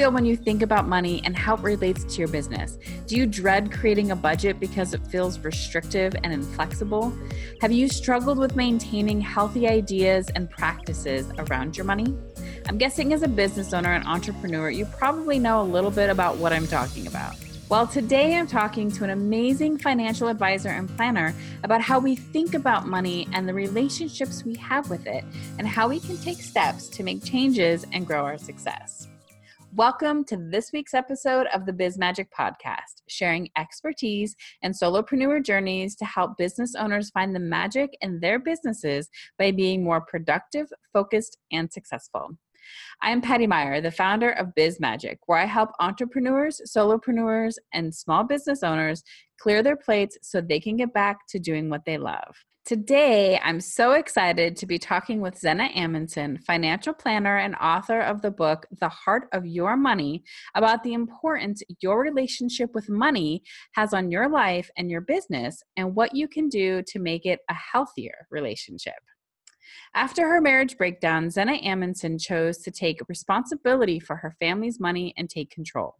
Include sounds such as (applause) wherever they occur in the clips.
feel when you think about money and how it relates to your business? Do you dread creating a budget because it feels restrictive and inflexible? Have you struggled with maintaining healthy ideas and practices around your money? I'm guessing as a business owner and entrepreneur, you probably know a little bit about what I'm talking about. Well, today I'm talking to an amazing financial advisor and planner about how we think about money and the relationships we have with it, and how we can take steps to make changes and grow our success. Welcome to this week's episode of the Biz Magic Podcast, sharing expertise and solopreneur journeys to help business owners find the magic in their businesses by being more productive, focused, and successful. I am Patty Meyer, the founder of Biz Magic, where I help entrepreneurs, solopreneurs, and small business owners clear their plates so they can get back to doing what they love. Today, I'm so excited to be talking with Zena Amundsen, financial planner and author of the book, The Heart of Your Money, about the importance your relationship with money has on your life and your business, and what you can do to make it a healthier relationship. After her marriage breakdown, Zena Amundsen chose to take responsibility for her family's money and take control.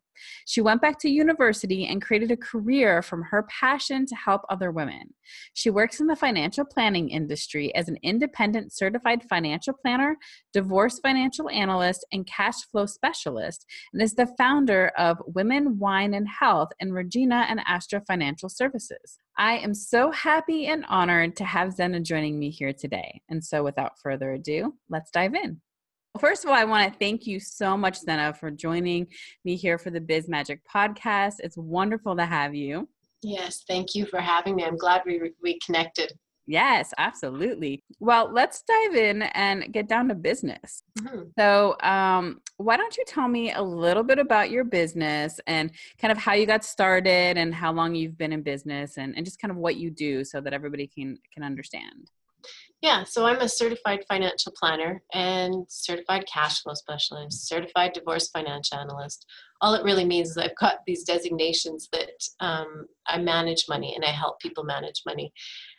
She went back to university and created a career from her passion to help other women. She works in the financial planning industry as an independent certified financial planner, divorce financial analyst, and cash flow specialist, and is the founder of Women, Wine, and Wealth and Regina and Astra Financial Services. I am so happy and honored to have Zena joining me here today. And so, without further ado, let's dive in. First of all, I want to thank you so much, Zena, for joining me here for the Biz Magic podcast. It's wonderful to have you. Yes, thank you for having me. I'm glad we we connected. Yes, absolutely. Well, let's dive in and get down to business. Mm-hmm. So, um, why don't you tell me a little bit about your business and kind of how you got started and how long you've been in business and, and just kind of what you do so that everybody can can understand? Yeah, so I'm a certified financial planner and certified cash flow specialist, certified divorce financial analyst. All it really means is I've got these designations that um, I manage money and I help people manage money.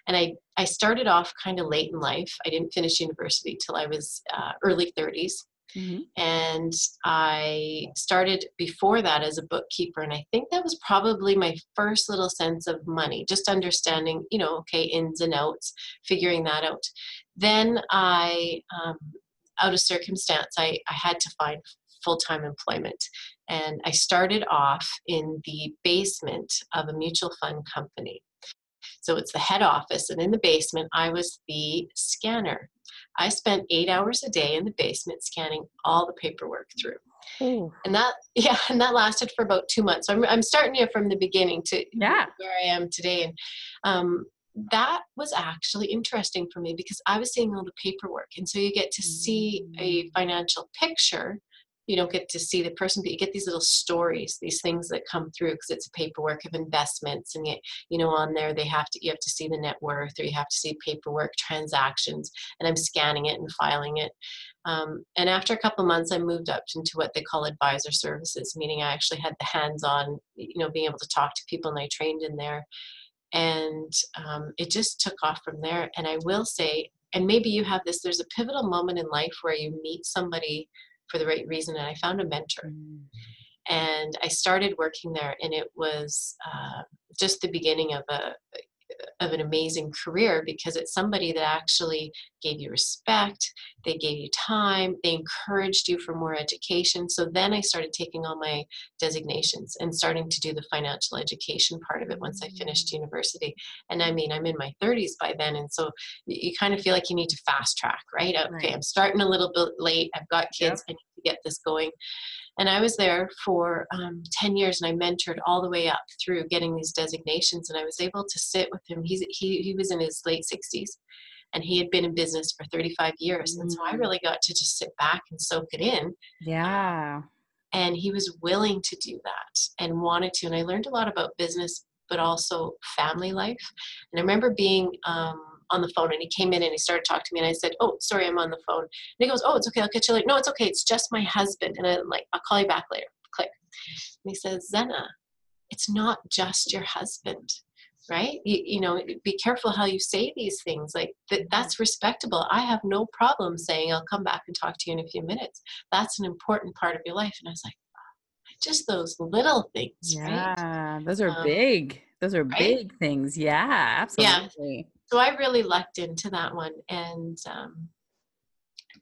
And I, I started off kind of late in life. I didn't finish university till I was uh, early 30s. Mm-hmm. And I started before that as a bookkeeper. And I think that was probably my first little sense of money, just understanding, you know, okay, ins and outs, figuring that out. Then I, um, out of circumstance, I, I had to find full time employment. And I started off in the basement of a mutual fund company. So it's the head office, and in the basement, I was the scanner I spent eight hours a day in the basement scanning all the paperwork through. Ooh. And that, (laughs) yeah, and that lasted for about two months. So I'm, I'm starting you from the beginning to yeah. where I am today. And um, that was actually interesting for me because I was seeing all the paperwork. And so you get to see a mm. financial picture you don't get to see the person, but you get these little stories, these things that come through because it's a paperwork of investments, and yet you know on there they have to you have to see the net worth, or you have to see paperwork transactions, and I'm scanning it and filing it. Um, and after a couple months, I moved up into what they call advisor services, meaning I actually had the hands-on, you know, being able to talk to people, and I trained in there. And um, it just took off from there. And I will say, and maybe you have this, there's a pivotal moment in life where you meet somebody for the right reason and i found a mentor mm. and i started working there and it was uh, just the beginning of a of an amazing career because it's somebody that actually gave you respect, they gave you time, they encouraged you for more education. So then I started taking all my designations and starting to do the financial education part of it once I finished mm. university. And I mean, I'm in my 30s by then. And so you kind of feel like you need to fast track, right? Okay, right. I'm starting a little bit late. I've got kids. Yep. I need to get this going. And I was there for um, 10 years and I mentored all the way up through getting these designations. And I was able to sit with him. He's, he, he was in his late 60s and he had been in business for 35 years. Mm. And so I mm. really got to just sit back and soak it in. Yeah. And he was willing to do that and wanted to. And I learned a lot about business, but also family life. And I remember being, um, on the phone and he came in and he started talking to me and I said, Oh, sorry, I'm on the phone. And he goes, Oh, it's okay, I'll catch you later. No, it's okay, it's just my husband. And I'm like, I'll call you back later. Click. And he says, Zena, it's not just your husband right you, you know be careful how you say these things like that, that's respectable i have no problem saying i'll come back and talk to you in a few minutes that's an important part of your life and i was like just those little things, yeah, right? those are um, big. Those are right? big things. Yeah, absolutely. So I really lucked into that one. And um,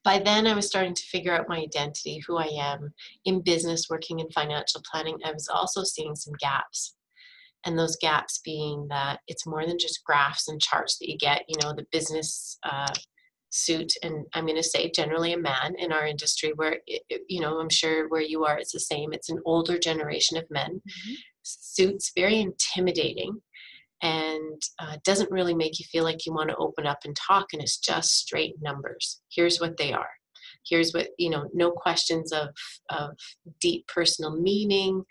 by then I was starting to figure out my identity, who I am in business, working in financial planning. I was also seeing some gaps. And those gaps being that it's more than just graphs and charts that you get, you know, the business uh, suit and i'm going to say generally a man in our industry where it, you know i'm sure where you are it's the same it's an older generation of men mm-hmm. suits very intimidating and uh, doesn't really make you feel like you want to open up and talk and it's just straight numbers. Here's what they are. Here's what you know no questions of of deep personal meaning.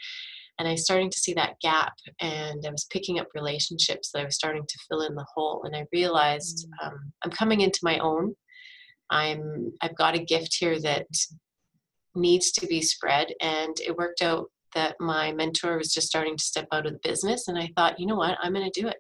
And i was starting to see that gap and i was picking up relationships that i was starting to fill in the hole and i realized mm. um, i'm coming into my own. I'm i've got a gift here that needs to be spread and it worked out that my mentor was just starting to step out of the business and i thought you know what? I'm going to do it.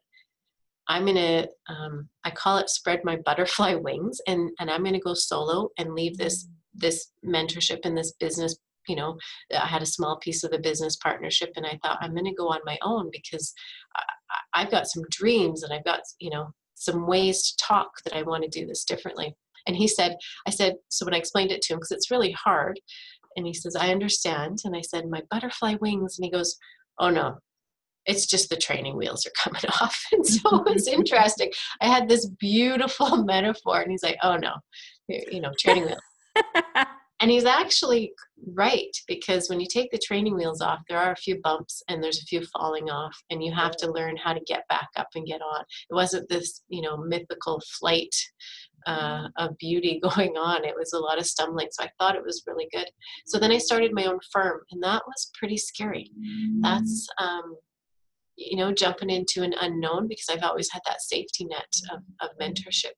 I'm going to um, i call it spread my (laughs) butterfly wings and and i'm going to go solo and leave this mm. this mentorship and this business you know i had a small piece of the business partnership and i thought i'm going to go on my own because I, i've got some dreams and i've got you know some ways to talk that i want to do this differently. And he said i said so when i explained it to him because it's really hard and he says i understand. And i said my butterfly wings. And he goes oh no. It's just the training wheels are (laughs) coming off. And so it was (laughs) interesting. I had this beautiful (laughs) metaphor and he's like oh no. You know training wheels. And he's actually right because when you take the training wheels off, there are a few bumps and there's a few falling off, and you have to learn how to get back up and get on. It wasn't this, you know, mythical flight uh, of beauty (laughs) going on. It was a lot of stumbling. So I thought it was really good. So then I started my own firm, and that was pretty scary. That's, um, you know, jumping into an unknown because I've always had that safety net of, of mentorship.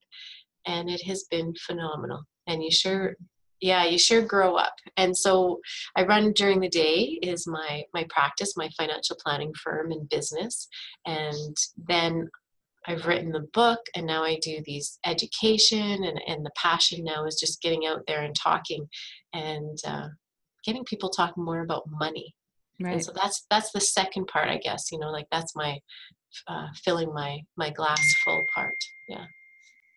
And it has been phenomenal. And you sure yeah you sure grow up and so i run during the day is my my practice my financial planning firm and business and then i've written the book and now i do these education and, and the passion now is just getting out there and talking and uh, getting people talking more about money. Right. and so that's that's the second part i guess you know like that's my uh, filling my my glass full part. Yeah.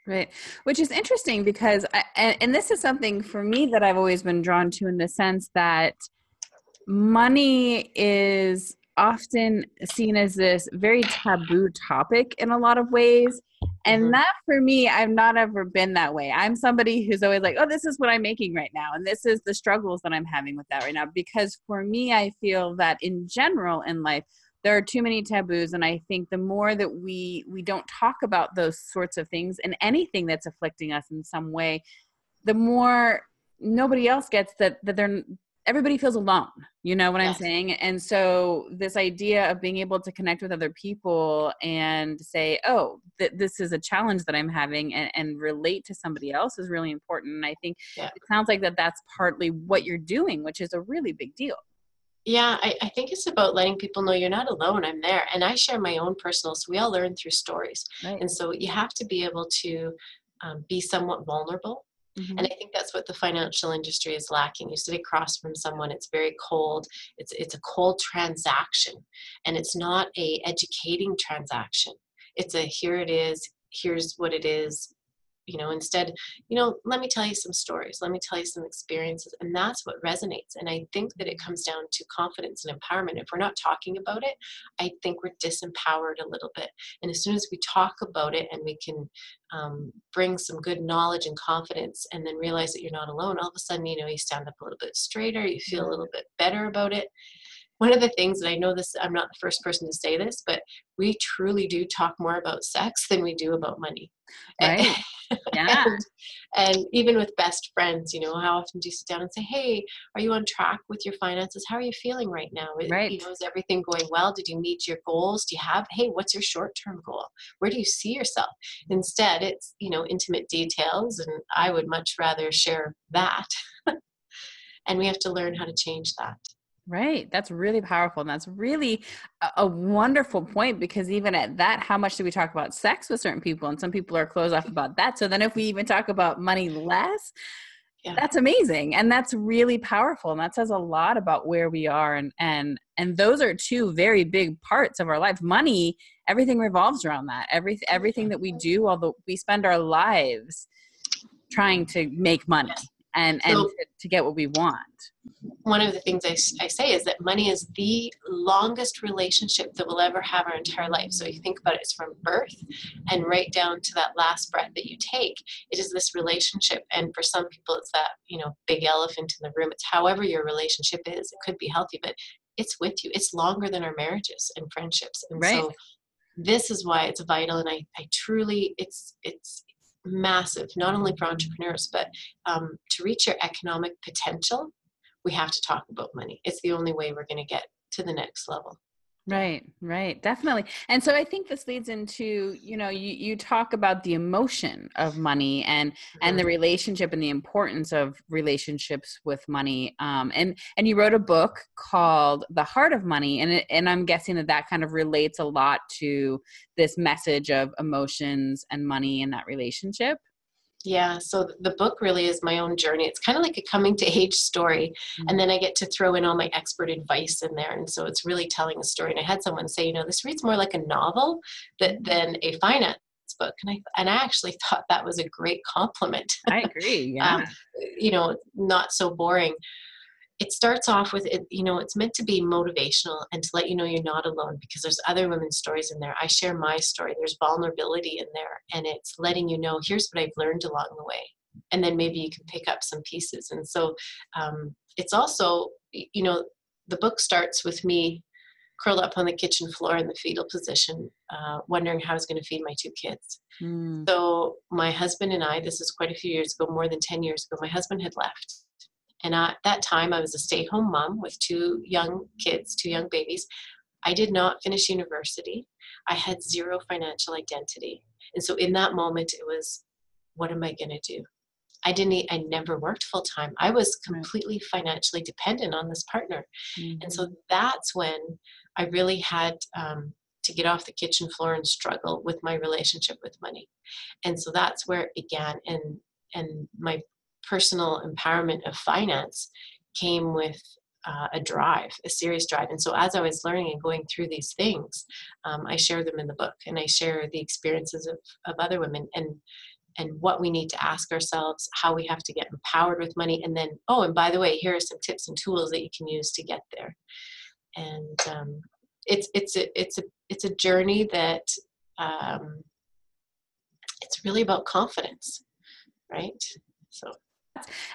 Right. Which is interesting because, I, and, and this is something for me that I've always been drawn to in the sense that money is often seen as this very taboo topic in a lot of ways. And mm-hmm. that for me, I've not ever been that way. I'm somebody who's always like, oh, this is what I'm making right now. And this is the struggles that I'm having with that right now. Because for me, I feel that in general in life, there are too many taboos and i think the more that we we don't talk about those sorts of things and anything that's afflicting us in some way the more nobody else gets that that they're everybody feels alone you know what yes. i'm saying and so this idea of being able to connect with other people and say oh th- this is a challenge that i'm having and, and relate to somebody else is really important and i think yeah. it sounds like that that's partly what you're doing which is a really big deal yeah, I, I, think it's about letting people know you're not alone. I'm there. And I share my own personal, so we all learn through stories. Right. And so you have to be able to um, be somewhat vulnerable. Mm-hmm. And I think that's what the financial industry is lacking. You sit across from someone, it's very cold. It's it's a cold transaction. And it's not a educating transaction. It's a here it is, here's what it is, you know instead you know let me tell you some stories let me tell you some experiences and that's what resonates and i think that it comes down to confidence and empowerment. If we're not talking about it i think we're disempowered a little bit and as soon as we talk about it and we can um, bring some good knowledge and confidence and then realize that you're not alone all of a sudden you know you stand up a little bit straighter you feel a little bit better about it one of the things that I know this, I'm not the first person to say this, but we truly do talk more about sex than we do about money. Right. (laughs) Yeah. and, and, even with best friends, you know, how often do you sit down and say, Hey, are you on track with your finances? How are you feeling right now? Right. You know, is everything going well? Did you meet your goals? Do you have, Hey, what's your short term goal? Where do you see yourself? Instead, it's, you know, intimate details. And I would much rather share that. (laughs) and we have to learn how to change that. Right. That's really powerful. And that's really a, a, wonderful point because even at that, how much do we talk about sex with certain people? And some people are closed off about that. So then if we even talk about money less, yeah. that's amazing and that's really powerful and that says a lot about where we are and and and those are two very big parts of our life money everything revolves around that every everything that we do although we spend our lives trying to make money and and to, to, get what we want. One of the things I, I say is that money is the longest relationship that we'll ever have our entire life. So you think about it, it's from birth and right down to that last breath that you take. It is this relationship and for some people it's that you know big elephant in the room. It's however your relationship is. It could be healthy but it's with you. It's longer than our marriages and friendships. And right. so this is why it's vital and I, I truly it's it's massive, not only for entrepreneurs, but um, to reach your economic potential, we have to talk about money. It's the only way we're going to get to the next level. Right, right, definitely. And so I think this leads into, you know, you, you talk about the emotion of money and and the relationship and the importance of relationships with money. Um, and and you wrote a book called The Heart of Money, and it, and I'm guessing that that kind of relates a lot to this message of emotions and money and that relationship. Yeah, so the book really is my own journey. It's kind of like a coming to age story. Mm-hmm. And then I get to throw in all my expert advice in there. And so it's really telling a story. And I had someone say, you know, this reads more like a novel that, mm-hmm. than a finance book. And I, and I actually (laughs) thought that was a great compliment. I agree. (laughs) Yeah. um, you know, not so boring it starts off with it you know it's meant to be motivational and to let you know you're not alone because there's other women's stories in there. I share my story. There's vulnerability in there and it's letting you know here's what i've learned along the way. And then maybe you can pick up some pieces. And so um, it's also you know the book starts with me curled up on the kitchen floor in the fetal position uh, wondering how i was going to feed my two kids. Mm. so my husband and i this is quite a few years ago more than 10 years ago my husband had left and at that time, I was a stay home mom with two young kids, two young babies. I did not finish university. I had zero financial identity. And so in that moment, it was, what am I going to do? I didn't, I never worked full time. I was completely financially dependent on this partner. Mm-hmm. And so that's when I really had um, to get off the kitchen floor and struggle with my relationship with money. And so that's where it began. And, and my personal empowerment of finance came with uh, a drive, a serious drive. And so, as I was learning and going through these things, um, I share them in the book, and I share the experiences of, of other women and and what we need to ask ourselves, how we have to get empowered with money, and then oh, and by the way, here are some tips and tools that you can use to get there. And um, it's it's a it's a it's a journey that um, it's really about confidence, right? So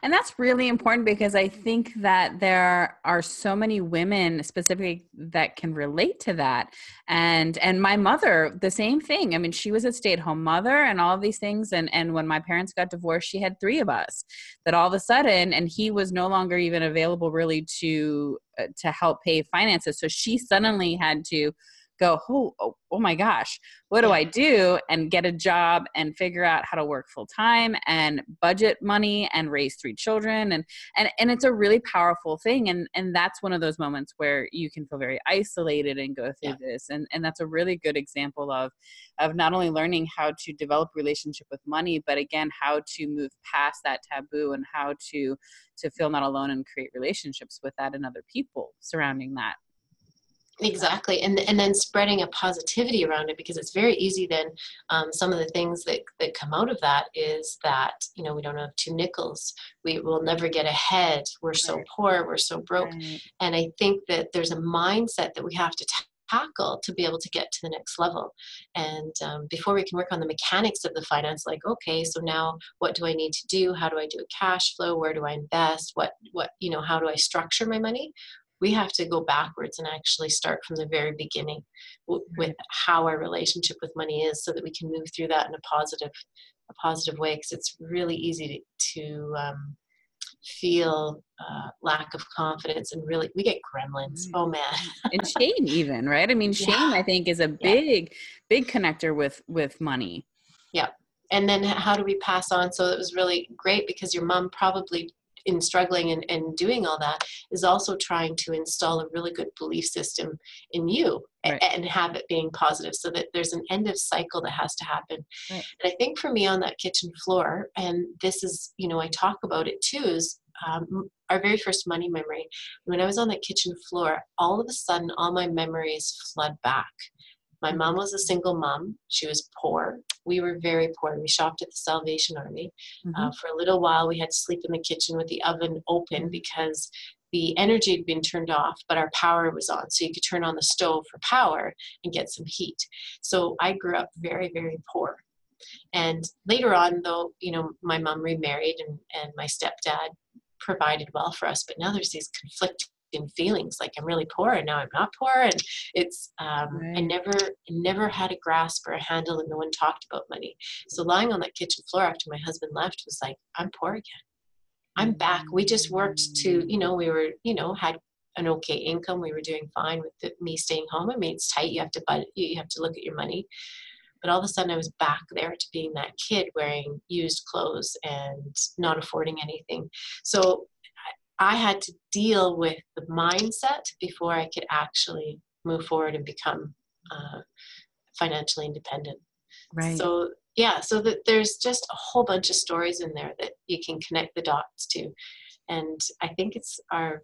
and that's really important because I think that there are so many women specifically that can relate to that. And and my mother, the same thing. I mean, she was a stay-at-home mother and all these things. And and when my parents got divorced, she had three of us. That all of a sudden, and he was no longer even available really to uh, to help pay finances. So she suddenly had to go, oh, oh, oh my gosh, what do I do? And get a job and figure out how to work full time and budget money and raise three children. And, and, and it's a really powerful thing. And, and that's one of those moments where you can feel very isolated and go through yeah. this. And, and that's a really good example of, of not only learning how to develop relationship with money, but again, how to move past that taboo and how to, to feel not alone and create relationships with that and other people surrounding that exactly and and then spreading a positivity around it because it's very easy then um, some of the things that that come out of that is that you know we don't have two nickels. We will never get ahead. We're so right. poor we're so broke. Right. and i think that there's a mindset that we have to tackle to be able to get to the next level. And um, before we can work on the mechanics of the finance like okay so now what do i need to do? How do i do a cash flow? Where do i invest? What what you know how do i structure my money we have to go backwards and actually start from the very beginning w- with how our relationship with money is so that we can move through that in a positive a positive way because it's really easy to, to um, feel uh, lack of confidence and really we get gremlins. Oh man. (laughs) And shame even right? I mean (laughs) shame yeah. i think is a big yeah. big connector with with money. Yeah and then how do we pass on? So it was really great because your mom probably in struggling and, and doing all that is also trying to install a really good belief system in you right. and, and have it being positive so that there's an end of cycle that has to happen right. and i think for me on that kitchen floor and this is you know i talk about it too is um, our very first money memory when i was on that kitchen floor all of a sudden all my memories flood back my mom was a single mom. She was poor. We were very poor. We shopped at the Salvation Army. Uh, mm-hmm. Uh, for a little while, we had to sleep in the kitchen with the oven open because the energy had been turned off, but our power was on. So you could turn on the stove for power and get some heat. So I grew up very, very poor. And later on, though, you know, my mom remarried and, and my stepdad provided well for us, but now there's these conflicting in feelings like i'm really poor and now i'm not poor and it's um, right. i never never had a grasp or a handle and no one talked about money. So lying on that kitchen floor after my husband left was like i'm poor again. I'm back. We just worked to you know we were you know had an okay income. We were doing fine with the, me staying home. I mean it's tight. You have to budget you have to look at your money. But all of a sudden i was back there to being that kid wearing used clothes and not affording anything. So I had to deal with the mindset before I could actually move forward and become uh, financially independent. Right. So yeah, so that there's just a whole bunch of stories in there that you can connect the dots to, and I think it's our,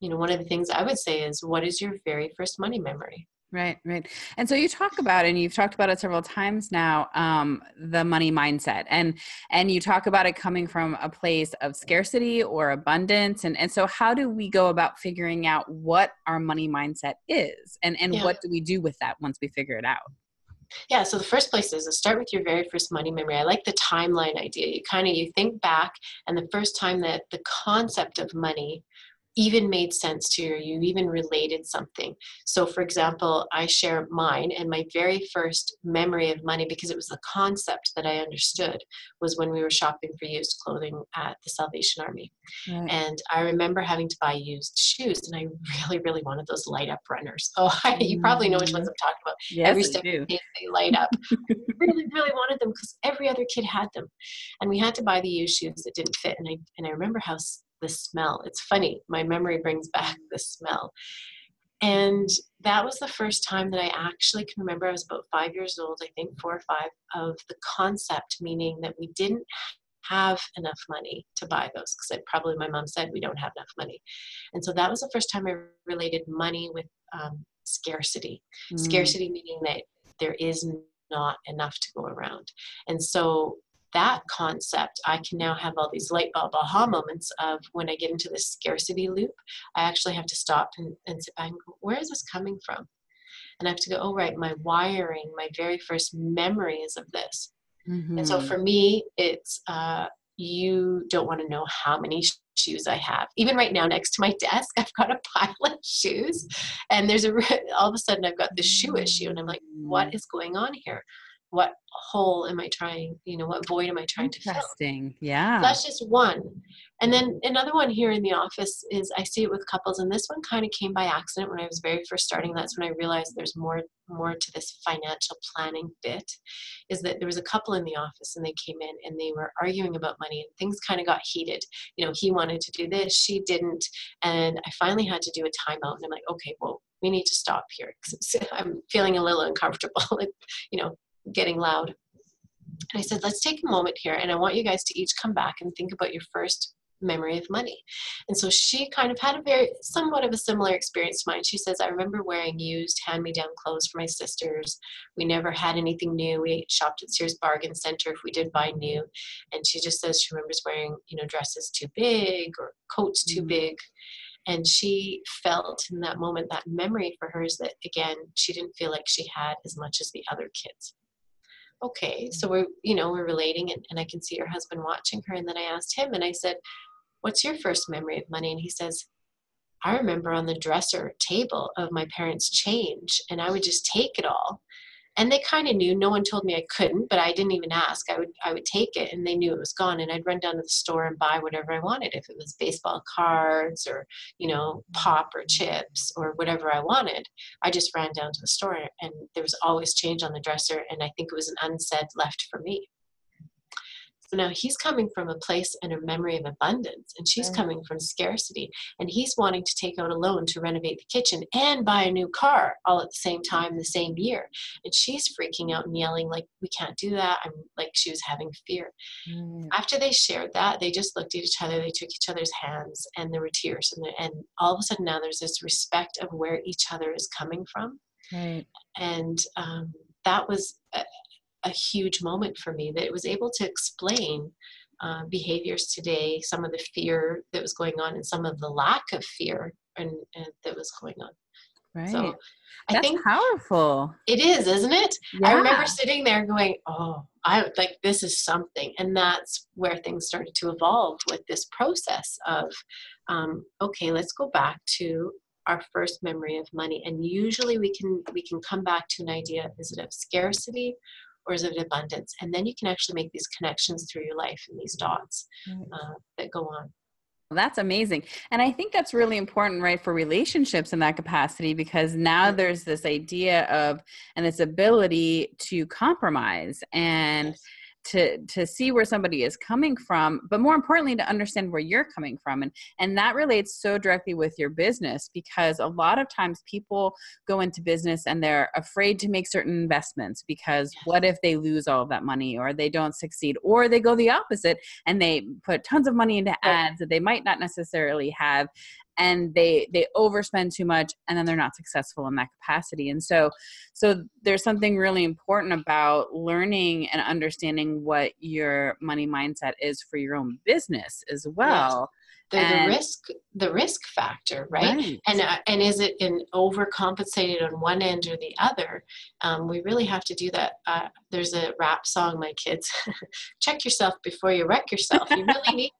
you know, one of the things I would say is, what is your very first money memory? Right, right. And so you talk about, and you've talked about it several times now, um, the money mindset, and and you talk about it coming from a place of scarcity or abundance, and and so how do we go about figuring out what our money mindset is, and and yeah. what do we do with that once we figure it out? Yeah, so the first place is to start with your very first money memory. I like the timeline idea. You kind of you think back, and the first time that the concept of money even made sense to you, you even related something. So, for example, I share mine, and my very first memory of money, because it was the concept that I understood, was when we were shopping for used clothing at the Salvation Army. Right. And I remember having to buy used shoes, and I really, really wanted those light up runners. (laughs) Oh, I, you probably know which ones mm-hmm. I'm talking about. Yes, Every step they, they light up. I really, really wanted them because every other kid had them, and we had to buy the used shoes that didn't fit. And I and I remember how the smell. It's funny, my memory brings back the smell. And that was the first time that I actually can remember. I was about five years old, I think four or five, of the concept, meaning that we didn't have enough money to buy those because I probably my mom said we don't have enough money. And so that was the first time I related money with um, scarcity. Mm. Scarcity meaning that there is not enough to go around. And so that concept, I can now have all these light bulb aha moments of when I get into this scarcity loop, I actually have to stop and, and sit back and go, where is this coming from? And I have to go, oh, right, my wiring, my very first memories of this. Mm-hmm. And so mm-hmm. for me, it's uh, you don't want to know how many shoes I have. Even right now, next to my (laughs) desk, I've got a pile of shoes, and there's a all of a sudden I've got this shoe issue, and I'm like, what mm. going on here? What hole am I trying, you know, what void am I trying to fill? Interesting. Yeah. So that's just one. And then another one here in the office is I see it with couples, and this one kind of came by accident when I was very first starting. That's when I realized there's more more to this financial planning bit. Is that there was a couple in the office and they came in and they were arguing about money and things kind of got heated. You know, he wanted to do this, she didn't, and I finally had to do a timeout. And I'm like, okay, well, we need to stop here because (laughs) I'm feeling a little uncomfortable. (laughs) you know, getting loud. And I said, let's take a moment here, and I want you guys to each come back and think about your first memory of money. And so she kind of had a very somewhat of a similar experience to mine. She says, I remember wearing used hand me down clothes for my sisters. We never had anything new. We shopped at Sears Bargain Center if we did buy new. And she just says she remembers wearing, you know, dresses too big or coats too mm-hmm. big. And she felt in that moment that memory for her is that again, she didn't feel like she had as much as the other kids okay so we're you know we're relating and, and i can see her husband watching her. And then i asked him and i said what's your first memory of money? And he says i remember on the dresser table of my parents change and i would just take it all and they kind of knew no one told me i couldn't but i didn't even ask. I would i would take it and they knew it was gone and i'd run down to the store and buy whatever i wanted if it was baseball cards or you know pop or chips or whatever i wanted. I just ran down to the store and there was always change on the dresser and i think it was an unsaid left for me So now he's coming from a place and a memory of abundance, and she's Right. coming from scarcity. And he's wanting to take out a loan to renovate the kitchen and buy a new car all at the same time, the same year. And she's freaking out and yelling, like, we can't do that. I'm like, she was having fear. Right. After they shared that, they just looked at each other, they took each other's hands, and there were tears. And, and all of a sudden now there's this respect of where each other is coming from Right. and um, that was uh, a, huge moment for me that it was able to explain uh, behaviors today some of the fear that was going on and some of the lack of fear and, and that was going on Right. so i That's think powerful. it is isn't it Yeah. i remember sitting there going oh i like this is something and that's where things started to evolve with this process of um, okay let's go back to our first memory of money and usually we can we can come back to an idea is it of scarcity or is it abundance and then you can actually make these connections through your life and these dots uh, that go on Well, that's amazing. And I think that's really important, right, for relationships in that capacity because now Mhm. there's this idea of and this ability to compromise and Yes. To to see where somebody is coming from, but more importantly to understand where you're coming from. And and that relates so directly with your business because a lot of times people go into business and they're afraid to make certain investments because what if they lose all of that money or they don't succeed? Or they go the opposite and they put tons of money into ads that they might not necessarily have and they they overspend too much and then they're not successful in that capacity. And so so there's something really important about learning and understanding what your money mindset is for your own business as well. The, And- the risk the risk factor right? And uh, and is it in overcompensated on one end or the other? Um, we really have to do that. Uh, there's a rap song my kids (laughs) check yourself before you wreck yourself. You really (laughs) need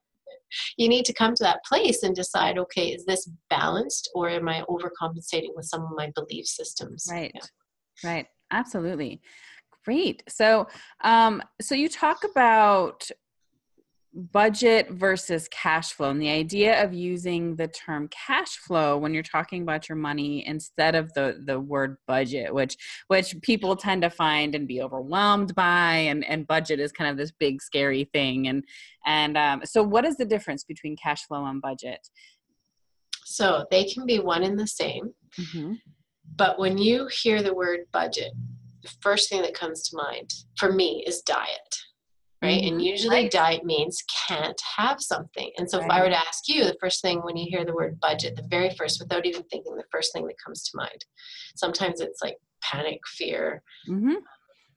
you need to come to that place and decide okay is this balanced or am i overcompensating with some of my belief systems? Right. Yeah. right. Absolutely. Great. So um so you talk about budget versus cash flow and the idea of using the term cash flow when you're talking about your money instead of the the word budget which which people tend to find and be overwhelmed by and and budget is kind of this big scary thing and and um, so what is the difference between cash flow and budget so they can be one and the same mm-hmm. But when you hear the word budget, the first thing that comes to mind for me is diet, right? And Mhm. usually Right. diet means can't have something. And so if I were to ask you, the first thing when you hear the word budget, the very first, without even thinking, the first thing that comes to mind, sometimes it's like panic, fear. Mm-hmm.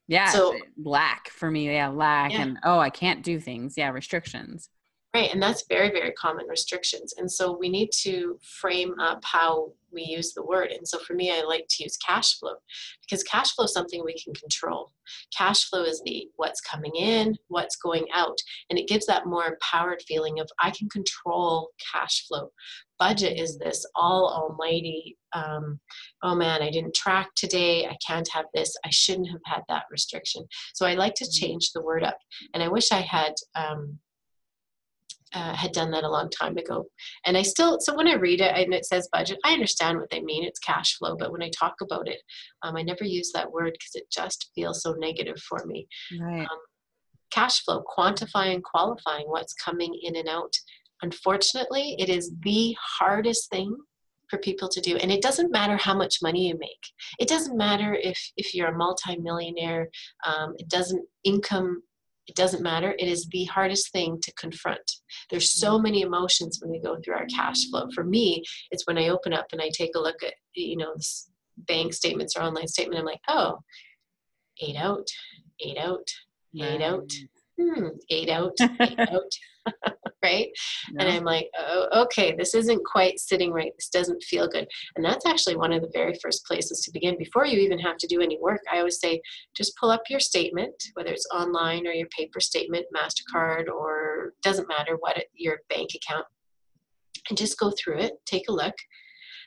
Yeah. So- lack for me. Yeah, lack Yeah. and oh, I can't do things. Yeah, restrictions. Right, and that's very, very common restrictions. And so we need to frame up how we use the word. And so for me, I like to use cash flow because cash flow is something we can control. Cash flow is the what's coming in, what's going out, and it gives that more empowered feeling of I can control cash flow. Budget is this all almighty, um, oh man, I didn't track today, I can't have this, I shouldn't have had that restriction. So I like to change the word up. And I wish I had. Um, uh, had done that a long time ago. And I still, so when I read it and it says budget, I understand what they mean. It's cash flow. But when I talk about it, um, I never use that word because it just feels so negative for me. Right. Cash flow, quantifying, qualifying what's coming in and out. Unfortunately, it is the hardest thing for people to do and it doesn't matter how much money you make it doesn't matter if if you're a multimillionaire um, it doesn't income it doesn't matter. It is the hardest thing to confront. There's so many emotions when we go through our cash flow. For me it's when i open up and i take a look at you know this bank statements or online statement i'm like oh eight out eight out eight out hmm eight out eight (laughs) out (laughs) right and I'm like, oh, okay, this isn't quite sitting right. This doesn't feel good. And that's actually one of the very first places to begin. Before you even have to do any work, I always say, just pull up your statement, whether it's online or your paper statement, MasterCard, or doesn't matter what, it, your bank account, and just go through it, take a look,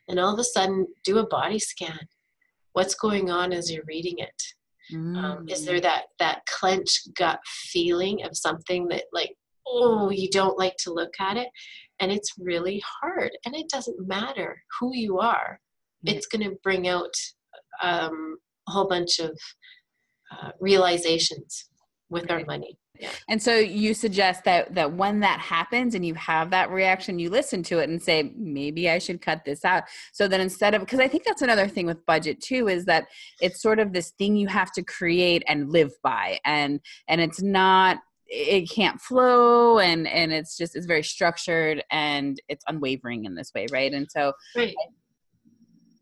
and all of a sudden do a body scan. What's going on as you're reading it? Um, is Mm. there that that clenched gut feeling of something that like oh you don't like to look at it and it's really hard and it doesn't matter who you are Yeah. it's going to bring out um, a whole bunch of uh, realizations with our money Yeah. And so you suggest that that when that happens and you have that reaction, you listen to it and say, maybe I should cut this out. So that instead of because I think that's another thing with budget too, is that it's sort of this thing you have to create and live by. And and it's not it can't flow and and it's just it's very structured and it's unwavering in this way right? And so right.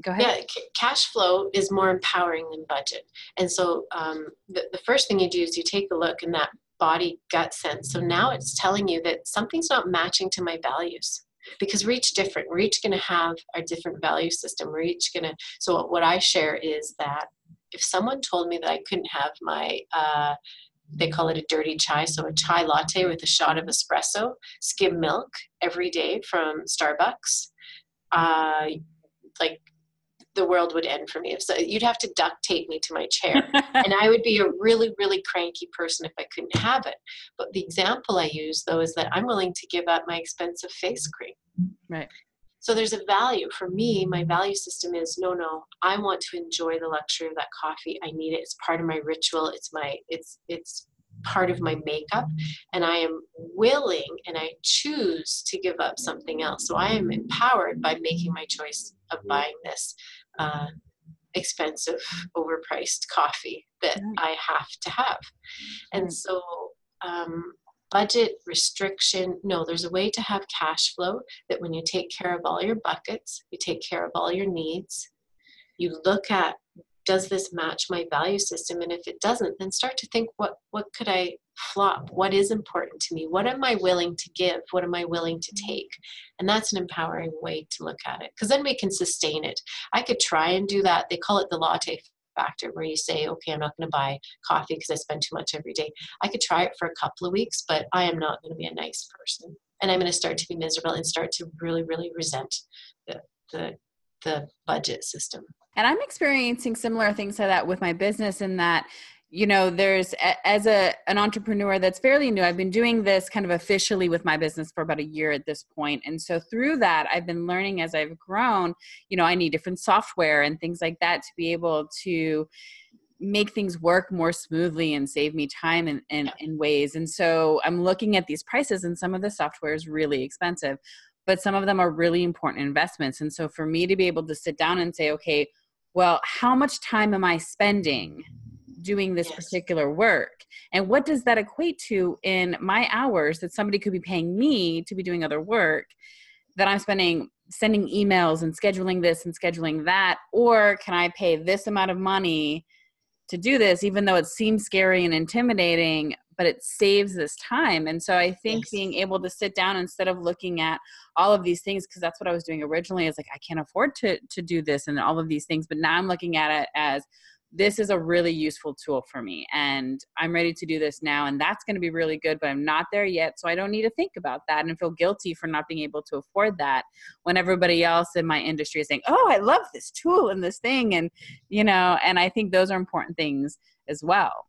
Go ahead. Yeah c- cash flow is more empowering than budget. And so um, the, the first thing you do is you take a look in that body gut sense. So now it's telling you that something's not matching to my values because we're each different. We're each going to have a different value system. We're each going to so what i share is that if someone told me that i couldn't have my uh, they call it a dirty chai so a chai latte with a shot of espresso skim milk every day from starbucks uh, like the world would end for me. So you'd have to duct tape me to my chair. (laughs) and I would be a really, really cranky person if I couldn't have it. But the example I use though is that I'm willing to give up my expensive face cream. Right. So there's a value for me. My value system is no, no. I want to enjoy the luxury of that coffee. I need it. It's part of my ritual. It's my. It's it's part of my makeup, and I am willing and I choose to give up something else. So I am empowered by making my choice of buying this uh, expensive, overpriced coffee that I have to have. And so, um, budget restriction no, there's a way to have cash flow that when you take care of all your buckets, you take care of all your needs, you look at does this match my value system? And if it doesn't then start to think what what could i flop? What is important to me? What am i willing to give? What am i willing to take? And that's an empowering way to look at it because then we can sustain it. I could try and do that. They call it the latte factor where you say okay i'm not going to buy coffee because i spend too much every day. I could try it for a couple of weeks but i am not going to be a nice person and i'm going to start to be miserable and start to really really resent the the, the budget system. And I'm experiencing similar things to that with my business in that you know there's as a an entrepreneur that's fairly new i've been doing this kind of officially with my business for about a year at this point. And so through that i've been learning as i've grown you know i need different software and things like that to be able to make things work more smoothly and save me time in, in, in ways. And so i'm looking at these prices and some of the software is really expensive but some of them are really important investments. And so for me to be able to sit down and say okay well, how much time am I spending doing this yes. particular work? And what does that equate to in my hours that somebody could be paying me to be doing other work that I'm spending sending emails and scheduling this and scheduling that? Or can I pay this amount of money to do this, even though it seems scary and intimidating? but it saves this time. And so I think yes. being able to sit down instead of looking at all of these things, because that's what I was doing originally, is like I can't afford to to do this and all of these things. But now I'm looking at it as this is a really useful tool for me and i'm ready to do this now and that's going to be really good but i'm not there yet so i don't need to think about that and feel guilty for not being able to afford that when everybody else in my industry is saying oh i love this tool and this thing and you know and i think those are important things as well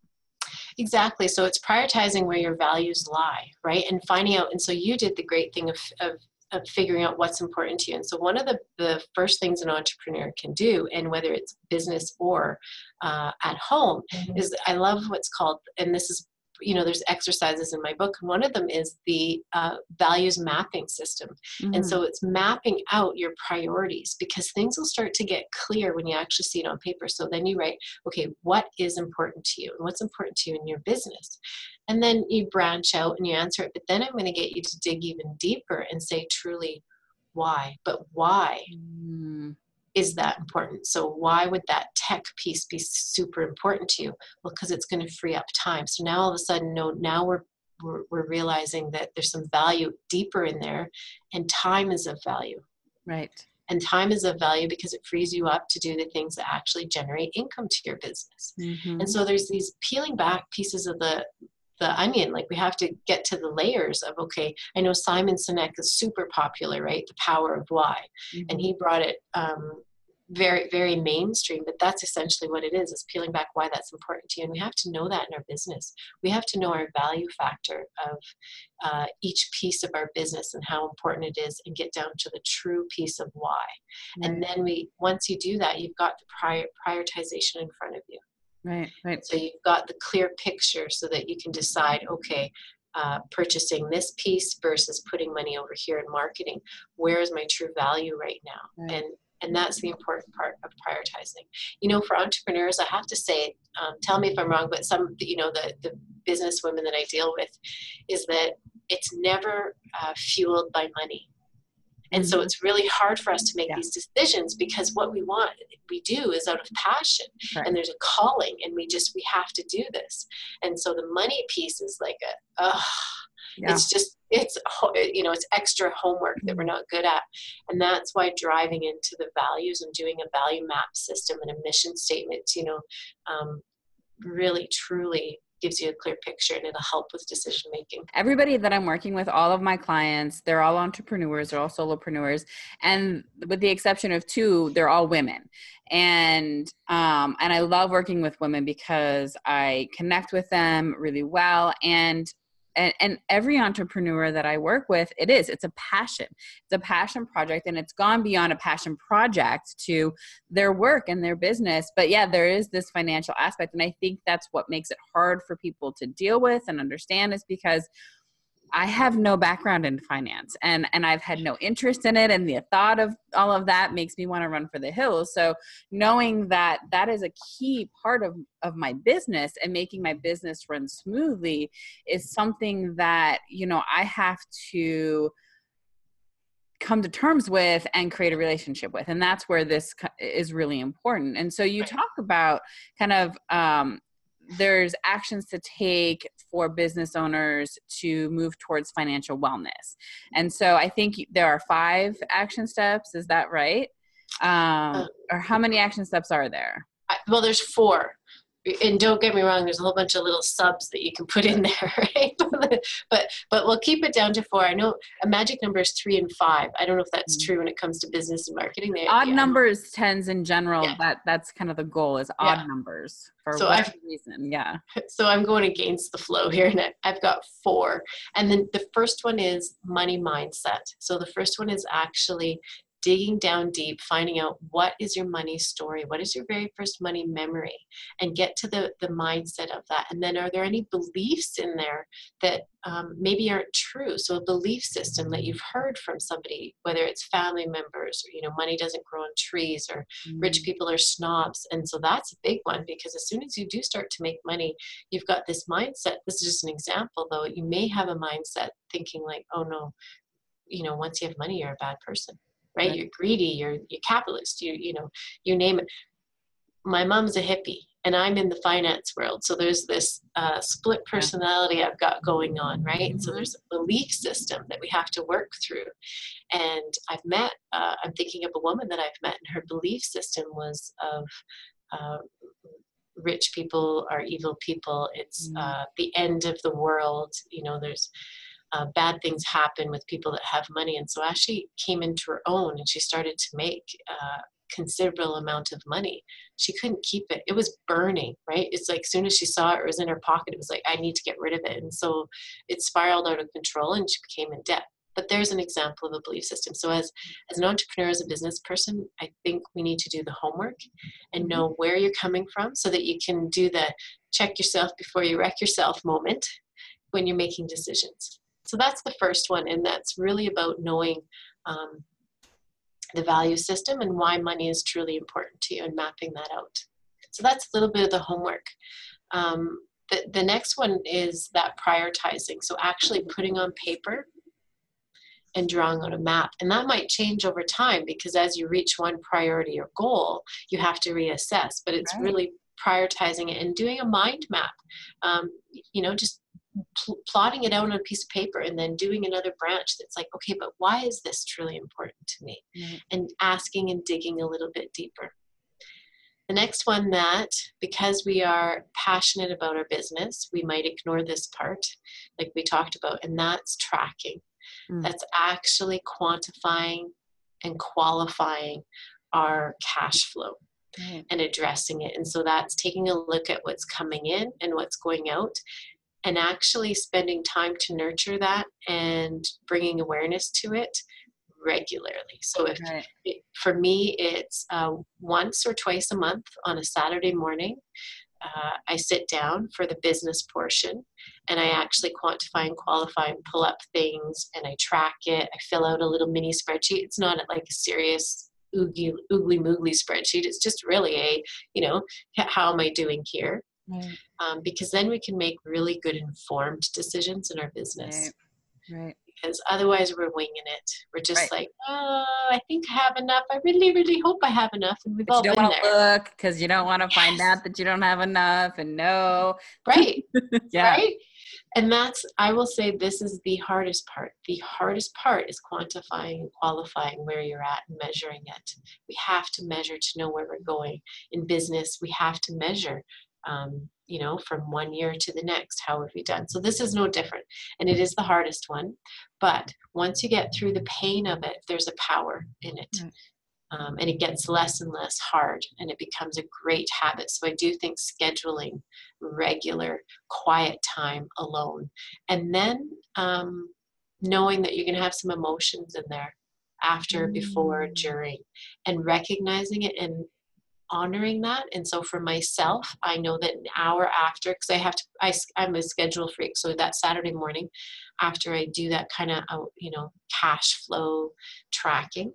Exactly. So it's prioritizing where your values lie, right? And finding out. And so you did the great thing of, of, of figuring out what's important to you. And so one of the, the first things an entrepreneur can do, and whether it's business or uh, at home, mm-hmm. is I love what's called, and this is you know there's exercises in my book and one of them is the uh, values mapping system mm-hmm. and so it's mapping out your priorities because things will start to get clear when you actually see it on paper so then you write okay what is important to you and what's important to you in your business and then you branch out and you answer it but then i'm going to get you to dig even deeper and say truly why but why mm is that important? So why would that tech piece be super important to you? Well, because it's going to free up time. So now all of a sudden, no, now we're, we're, we're realizing that there's some value deeper in there, and time is of value. Right. And time is of value because it frees you up to do the things that actually generate income to your business. Mm-hmm. And so there's these peeling back pieces of the the onion like we have to get to the layers of okay i know simon sinek is super popular right? The power of why. Mm-hmm. and he brought it um, very very mainstream but that's essentially what it is is peeling back why that's important to you. And we have to know that in our business. We have to know our value factor of uh, each piece of our business and how important it is and get down to the true piece of why. Mm-hmm. and then we once you do that you've got the prior prioritization in front of you Right, right. So you've got the clear picture so that you can decide, okay, uh, purchasing this piece versus putting money over here in marketing. Where is my true value right now? Right. And and that's the important part of prioritizing. You know, for entrepreneurs, I have to say, um, tell me if I'm wrong, but some, you know, the the business women that I deal with, is that it's never uh, fueled by money. And so mm-hmm. it's really hard for us to make yeah. these decisions because what we want, we do is out of passion right. and there's a calling and we just, we have to do this. And so the money piece is like a, uh, yeah. it's just, it's, you know, it's extra homework that we're mm-hmm. not good at. And that's why driving into the values and doing a value map system and a mission statement, you know, um, really truly gives you a clear picture and it'll help with decision making. Everybody that I'm working with, all of my clients, they're all entrepreneurs, they're all solopreneurs, and with the exception of two, they're all women. And um, and I love working with women because I connect with them really well, and and, and every entrepreneur that I work with, it is, it's a passion. It's a passion project and it's gone beyond a passion project to their work and their business. But yeah, there is this financial aspect. And I think that's what makes it hard for people to deal with and understand is because I have no background in finance and and I've had no interest in it and the thought of all of that makes me want to run for the hills. So knowing that that is a key part of of my business and making my business run smoothly is something that, you know, I have to come to terms with and create a relationship with and that's where this is really important and so you talk about kind of um, there's actions to take for business owners to move towards financial wellness. And so I think there are five action steps. Is that right? Um, uh, or how many action steps are there? Well, there's four and don't get me wrong there's a whole bunch of little subs that you can put in there (laughs) right but but we'll keep it down to four i know a magic number is three and five i don't know if that's mm. true when it comes to business and marketing they, odd yeah. numbers tens in general yeah. that that's kind of the goal is odd yeah. numbers for so whatever I've, reason yeah (laughs) so i'm going against the flow here and i've got four and then the first one is money mindset so the first one is actually digging down deep, finding out what is your money story, what is your very first money memory, and get to the, the mindset of that. And then, are there any beliefs in there that um, maybe aren't true? So, a belief system that you've heard from somebody, whether it's family members, or you know, money doesn't grow on trees, or mm. rich people are snobs. And so, that's a big one because as soon as you do start to make money, you've got this mindset. This is just an example, though. You may have a mindset thinking, like, oh no, you know, once you have money, you're a bad person right? You're greedy, you're you're capitalist, you you know, you name it. My mom's a hippie and I'm in the finance world. So there's this uh, split personality I've got going on, right? So mm-hmm. there's a belief system that we have to work through. And I've met, uh, I'm thinking of a woman that I've met, and her belief system was of uh, rich people are evil people. It's mm. uh, the end of the world. You know, there's uh, bad things happen with people that have money. And so as she came into her own and she started to make uh, considerable amount of money, she couldn't keep it. It was burning, right? It's like as soon as she saw it, it was in her pocket. It was like, I need to get rid of it. And so it spiraled out of control and she became in debt. But there's an example of a belief system. So as, as an entrepreneur, as a business person, I think we need to do the homework and mm-hmm. know where you're coming from so that you can do the check yourself before you wreck yourself moment when you're making decisions. So that's the first one, and that's really about knowing um, the value system and why money is truly important to you and mapping that out. So that's a little bit of the homework. Um, the, the next one is that prioritizing. So actually putting on paper and drawing on a map. And that might change over time because as you reach one priority or goal, you have to reassess. But it's right. really prioritizing it and doing a mind map. Um, you know, just pl- plotting it out on a piece of paper and then doing another branch that's like, okay, but why is this truly important to me? Mm-hmm. And asking and digging a little bit deeper. The next one that, because we are passionate about our business, we might ignore this part, like we talked about, and that's tracking. Mm. That's actually quantifying and qualifying our cash flow and addressing it. And so that's taking a look at what's coming in and what's going out and actually spending time to nurture that and bringing awareness to it regularly. So if right. it, for me it's uh, once or twice a month on a Saturday morning, uh, I sit down for the business portion and I actually quantify and qualify and pull up things and I track it. I fill out a little mini spreadsheet. It's not like a serious oogly, oogly moogly spreadsheet. It's just really a, you know, how am I doing here? Right. Um, because then we can make really good informed decisions in our business. Right. right because otherwise we're winging it. We're just right. like, oh, I think I have enough. I really, really hope I have enough. And we've but all you don't want to look because you don't want to yes. find out that you don't have enough and no. Right. (laughs) yeah. Right. And that's, I will say, this is the hardest part. The hardest part is quantifying and qualifying where you're at and measuring it. We have to measure to know where we're going. In business, we have to measure. Um, you know, from one year to the next, how have we done? So this is no different. And it is the hardest one. But once you get through the pain of it, there's a power in it. Mm. Um, and it gets less and less hard and it becomes a great habit. So I do think scheduling regular, quiet time alone. And then um, knowing that you're going to have some emotions in there after, mm. before, during, and recognizing it and honoring that. And so for myself, I know that an hour after, because I have to, I, I'm a schedule freak. So that Saturday morning, after I do that kind of, uh, you know, cash flow tracking,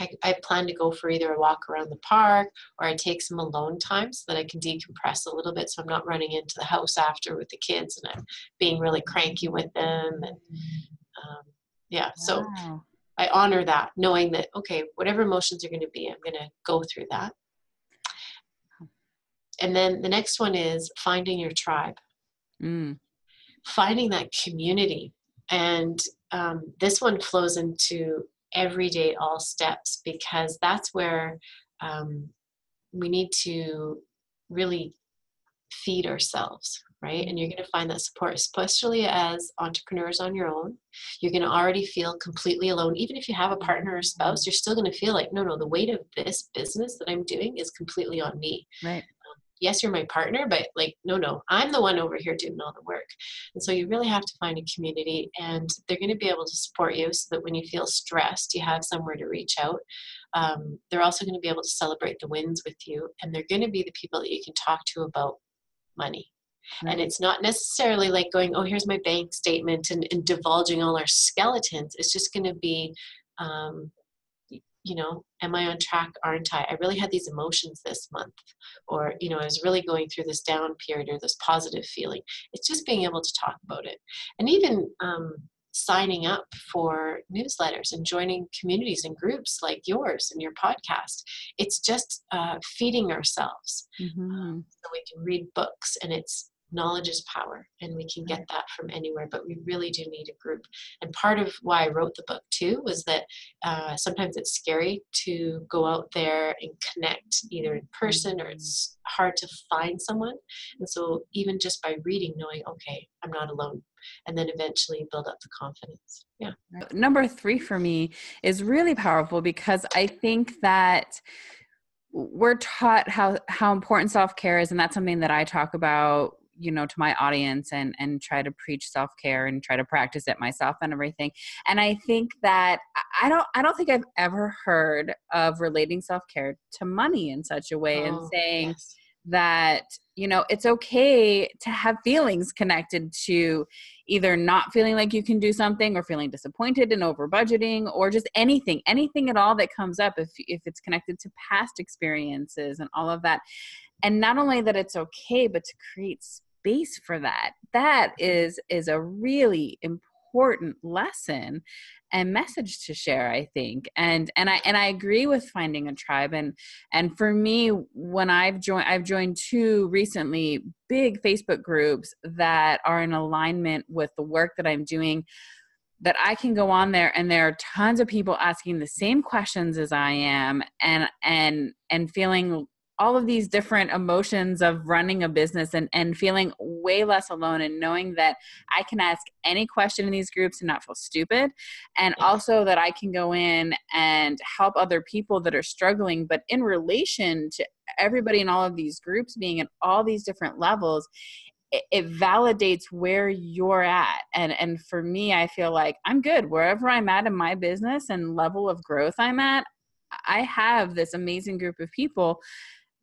I, I, plan to go for either a walk around the park or I take some alone time so that I can decompress a little bit so I'm not running into the house after with the kids and I'm being really cranky with them. And um, yeah, so I honor that, knowing that, okay, whatever emotions are going to be, I'm going to go through that. And then the next one is finding your tribe, mm. finding that community. And um, this one flows into everyday all steps because that's where um, we need to really feed ourselves right? And you're going to find that support, especially as entrepreneurs on your own. You're going to already feel completely alone. Even if you have a partner or spouse, you're still going to feel like, no, no, the weight of this business that I'm doing is completely on me. Right. Um, yes, you're my partner, but like, no, no, I'm the one over here doing all the work. And so you really have to find a community, and they're going to be able to support you so that when you feel stressed, you have somewhere to reach out. Um, they're also going to be able to celebrate the wins with you, and they're going to be the people that you can talk to about money Right. And it's not necessarily like going, oh, here's my bank statement and, and divulging all our skeletons. It's just going to be, um, you know, am I on track? Aren't I? I really had these emotions this month. Or, you know, I was really going through this down period or this positive feeling. It's just being able to talk about it. And even, um, signing up for newsletters and joining communities and groups like yours and your podcast. It's just uh, feeding ourselves. Mm-hmm. so we can read books and it's knowledge is power and we can get that from anywhere but we really do need a group. And part of why i wrote the book too was that uh, sometimes it's scary to go out there and connect either in person or it's hard to find someone. And so even just by reading knowing okay i'm not alone and then eventually build up the confidence. Yeah. Number three for me is really powerful because i think that we're taught how how important self-care is and that's something that i talk about you know to my audience and and try to preach self-care and try to practice it myself and everything and i think that i don't i don't think i've ever heard of relating self-care to money in such a way oh, and saying yes. that you know it's okay to have feelings connected to either not feeling like you can do something or feeling disappointed and over budgeting or just anything anything at all that comes up if if it's connected to past experiences and all of that and not only that it's okay but to create space for that. That mm-hmm. is is a really important lesson and message to share i think. And and i and i agree with finding a tribe. And and for me when i've joined i've joined two recently big facebook groups that are in alignment with the work that i'm doing that I can go on there and there are tons of people asking the same questions as I am and and and feeling all of these different emotions of running a business and, and feeling way less alone and knowing that I can ask any question in these groups and not feel stupid. And also that I can go in and help other people that are struggling, but in relation to everybody in all of these groups being at all these different levels, it, it validates where you're at. And and for me, I feel like I'm good wherever I'm at in my business and level of growth I'm at. I have this amazing group of people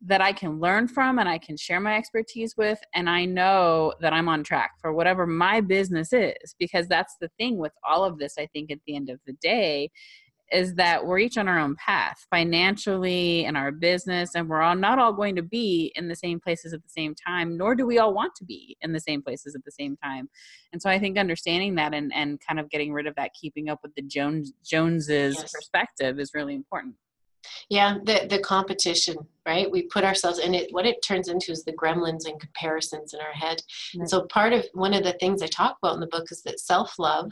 that I can learn from and I can share my expertise with. And I know that I'm on track for whatever my business is, because that's the thing with all of this, I think, at the end of the day, is that we're each on our own path financially in our business and we're all not all going to be in the same places at the same time nor do we all want to be in the same places at the same time and so i think understanding that and, and kind of getting rid of that keeping up with the jones joneses yes. perspective is really important yeah the the competition right we put ourselves in it what it turns into is the gremlins and comparisons in our head right. and so part of one of the things i talk about in the book is that self-love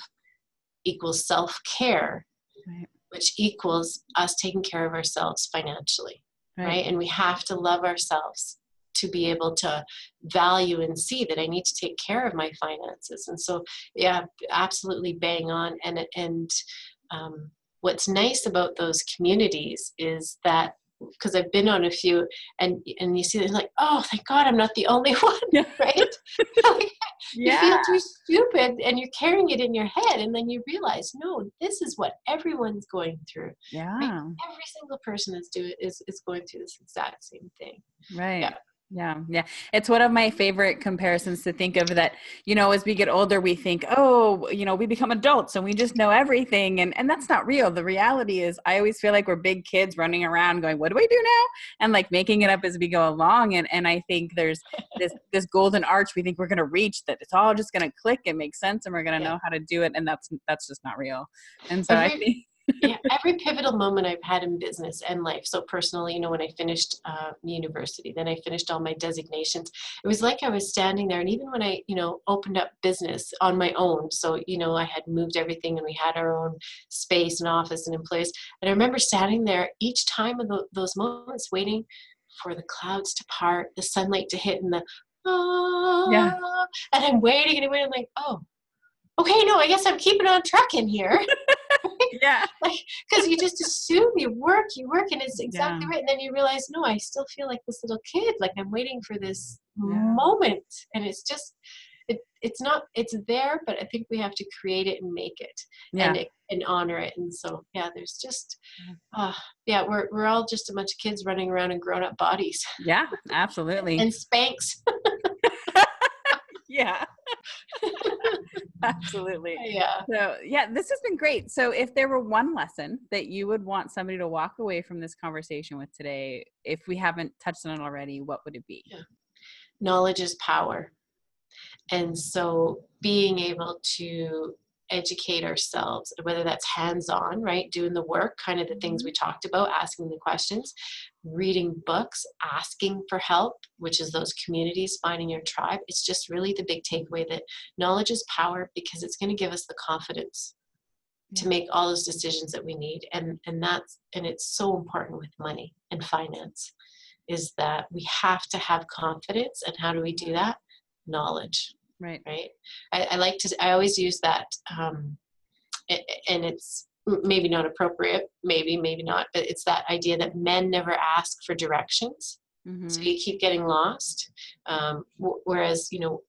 equals self-care right which equals us taking care of ourselves financially, right. right? And we have to love ourselves to be able to value and see that I need to take care of my finances. And so, yeah, absolutely bang on. And and um, what's nice about those communities is that because I've been on a few, and and you see, they're like, oh, thank God, I'm not the only (laughs) one, right? (laughs) yeah. You feel too stupid, and you're carrying it in your head, and then you realize, no, this is what everyone's going through. Yeah, right? every single person is doing is is going through this exact same thing. Right. Yeah. Yeah, yeah. It's one of my favorite comparisons to think of that, you know, as we get older, we think, oh, you know, we become adults and we just know everything. And, and that's not real. The reality is, I always feel like we're big kids running around going, what do I do now? And like making it up as we go along. And, and I think there's this, (laughs) this golden arch we think we're going to reach that it's all just going to click and make sense and we're going to yeah. know how to do it. And that's, that's just not real. And so I think yeah, every pivotal moment I've had in business and life. So personally, you know, when I finished uh, university, then I finished all my designations. It was like I was standing there, and even when I, you know, opened up business on my own. So you know, I had moved everything, and we had our own space and office and employees. And I remember standing there each time of the, those moments, waiting for the clouds to part, the sunlight to hit, and the ah, yeah. And I'm waiting and waiting. I'm like, oh, okay, no, I guess I'm keeping on trucking here. (laughs) yeah. (laughs) Because you just assume you work, you work, and it's exactly yeah. right. And then you realize, no, I still feel like this little kid. Like I'm waiting for this yeah. moment. And it's just, it, it's not, it's there, but I think we have to create it and make it yeah. and, and honor it. And so, yeah, there's just, uh, yeah, we're, we're all just a bunch of kids running around in grown up bodies. Yeah, absolutely. (laughs) and Spanx. (laughs) yeah. Absolutely. Yeah. So, yeah, this has been great. So, if there were one lesson that you would want somebody to walk away from this conversation with today, if we haven't touched on it already, what would it be? Yeah. Knowledge is power. And so, being able to educate ourselves, whether that's hands on, right, doing the work, kind of the things mm-hmm. we talked about, asking the questions, reading books, asking for help, which is those communities, finding your tribe. It's just really the big takeaway that knowledge is power because it's going to give us the confidence to make all those decisions that we need and and that's and it's so important with money and finance is that we have to have confidence and how do we do that knowledge right right i, I like to i always use that um, and it's maybe not appropriate maybe maybe not but it's that idea that men never ask for directions mm-hmm. so you keep getting lost um, whereas you know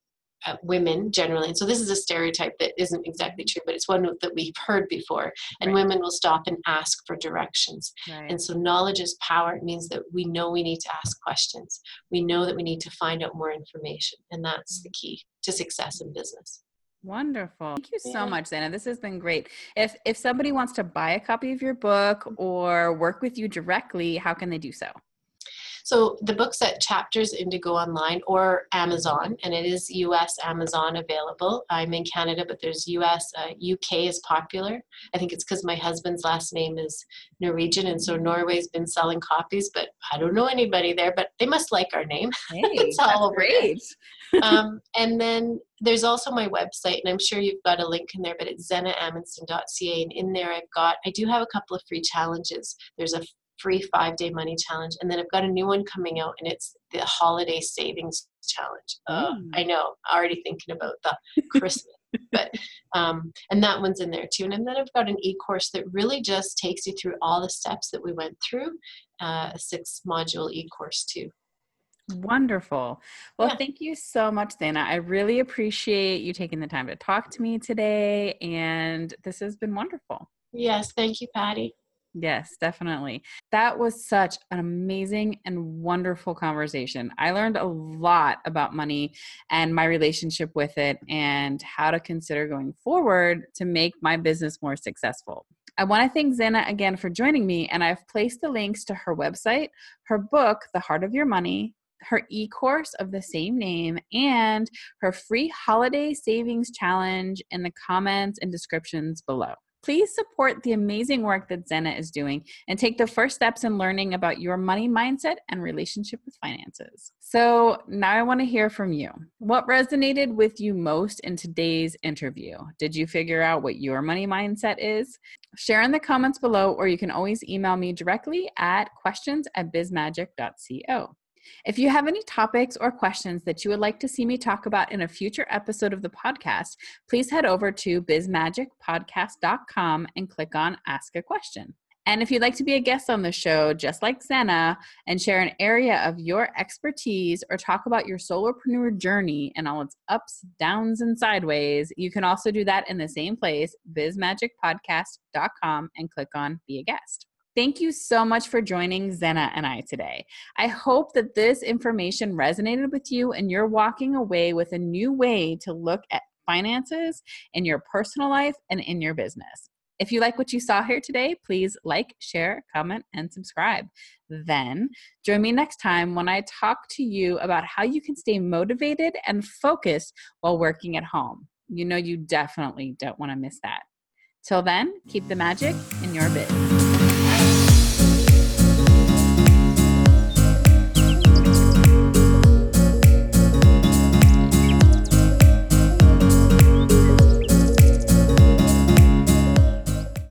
uh, women generally and so this is a stereotype that isn't exactly true but it's one that we've heard before and right. women will stop and ask for directions right. and so knowledge is power it means that we know we need to ask questions we know that we need to find out more information and that's the key to success in business Wonderful. Thank you so yeah. much, Zena. This has been great. If if somebody wants to buy a copy of your book or work with you directly, how can they do so? So the book's at Chapters Indigo Online or Amazon, and it is US Amazon available. I'm in Canada, but there's US, uh, UK is popular. I think it's because my husband's last name is Norwegian, and so Norway's been selling copies, but I don't know anybody there, but they must like our name. (laughs) Hey, it's all great. (laughs) um, and then there's also my website, and I'm sure you've got a link in there, but it's zenaamundsen.ca. And in there, I've got, I do have a couple of free challenges. There's a free five day money challenge. And then I've got a new one coming out, and it's the holiday savings challenge. Uh, mm. I know, already thinking about the (laughs) Christmas. but um, and that one's in there too. And then I've got an e-course that really just takes you through all the steps that we went through, uh, a six module e-course too. Wonderful. Well, yeah. thank you so much, Zena. I really appreciate you taking the time to talk to me today, and this has been wonderful. Yes, thank you, Patty. Yes, definitely. That was such an amazing and wonderful conversation. I learned a lot about money and my relationship with it and how to consider going forward to make my business more successful. I want to thank Zena again for joining me, and I've placed the links to her website, her book, The Heart of Your Money, her e course of the same name, and her free holiday savings challenge in the comments and descriptions below. Please support the amazing work that Zena is doing and take the first steps in learning about your money mindset and relationship with finances. So, now I want to hear from you. What resonated with you most in today's interview? Did you figure out what your money mindset is? Share in the comments below, or you can always email me directly at questions at bizmagic.co. If you have any topics or questions that you would like to see me talk about in a future episode of the podcast, please head over to bizmagicpodcast.com and click on Ask a Question. And if you'd like to be a guest on the show, just like Zena, and share an area of your expertise or talk about your solopreneur journey and all its ups, downs, and sideways, you can also do that in the same place, bizmagicpodcast.com, and click on Be a Guest. Thank you so much for joining Zena and I today. I hope that this information resonated with you and you're walking away with a new way to look at finances in your personal life and in your business. If you like what you saw here today, please like, share, comment, and subscribe. Then join me next time when I talk to you about how you can stay motivated and focused while working at home. You know, you definitely don't want to miss that. Till then, keep the magic in your biz.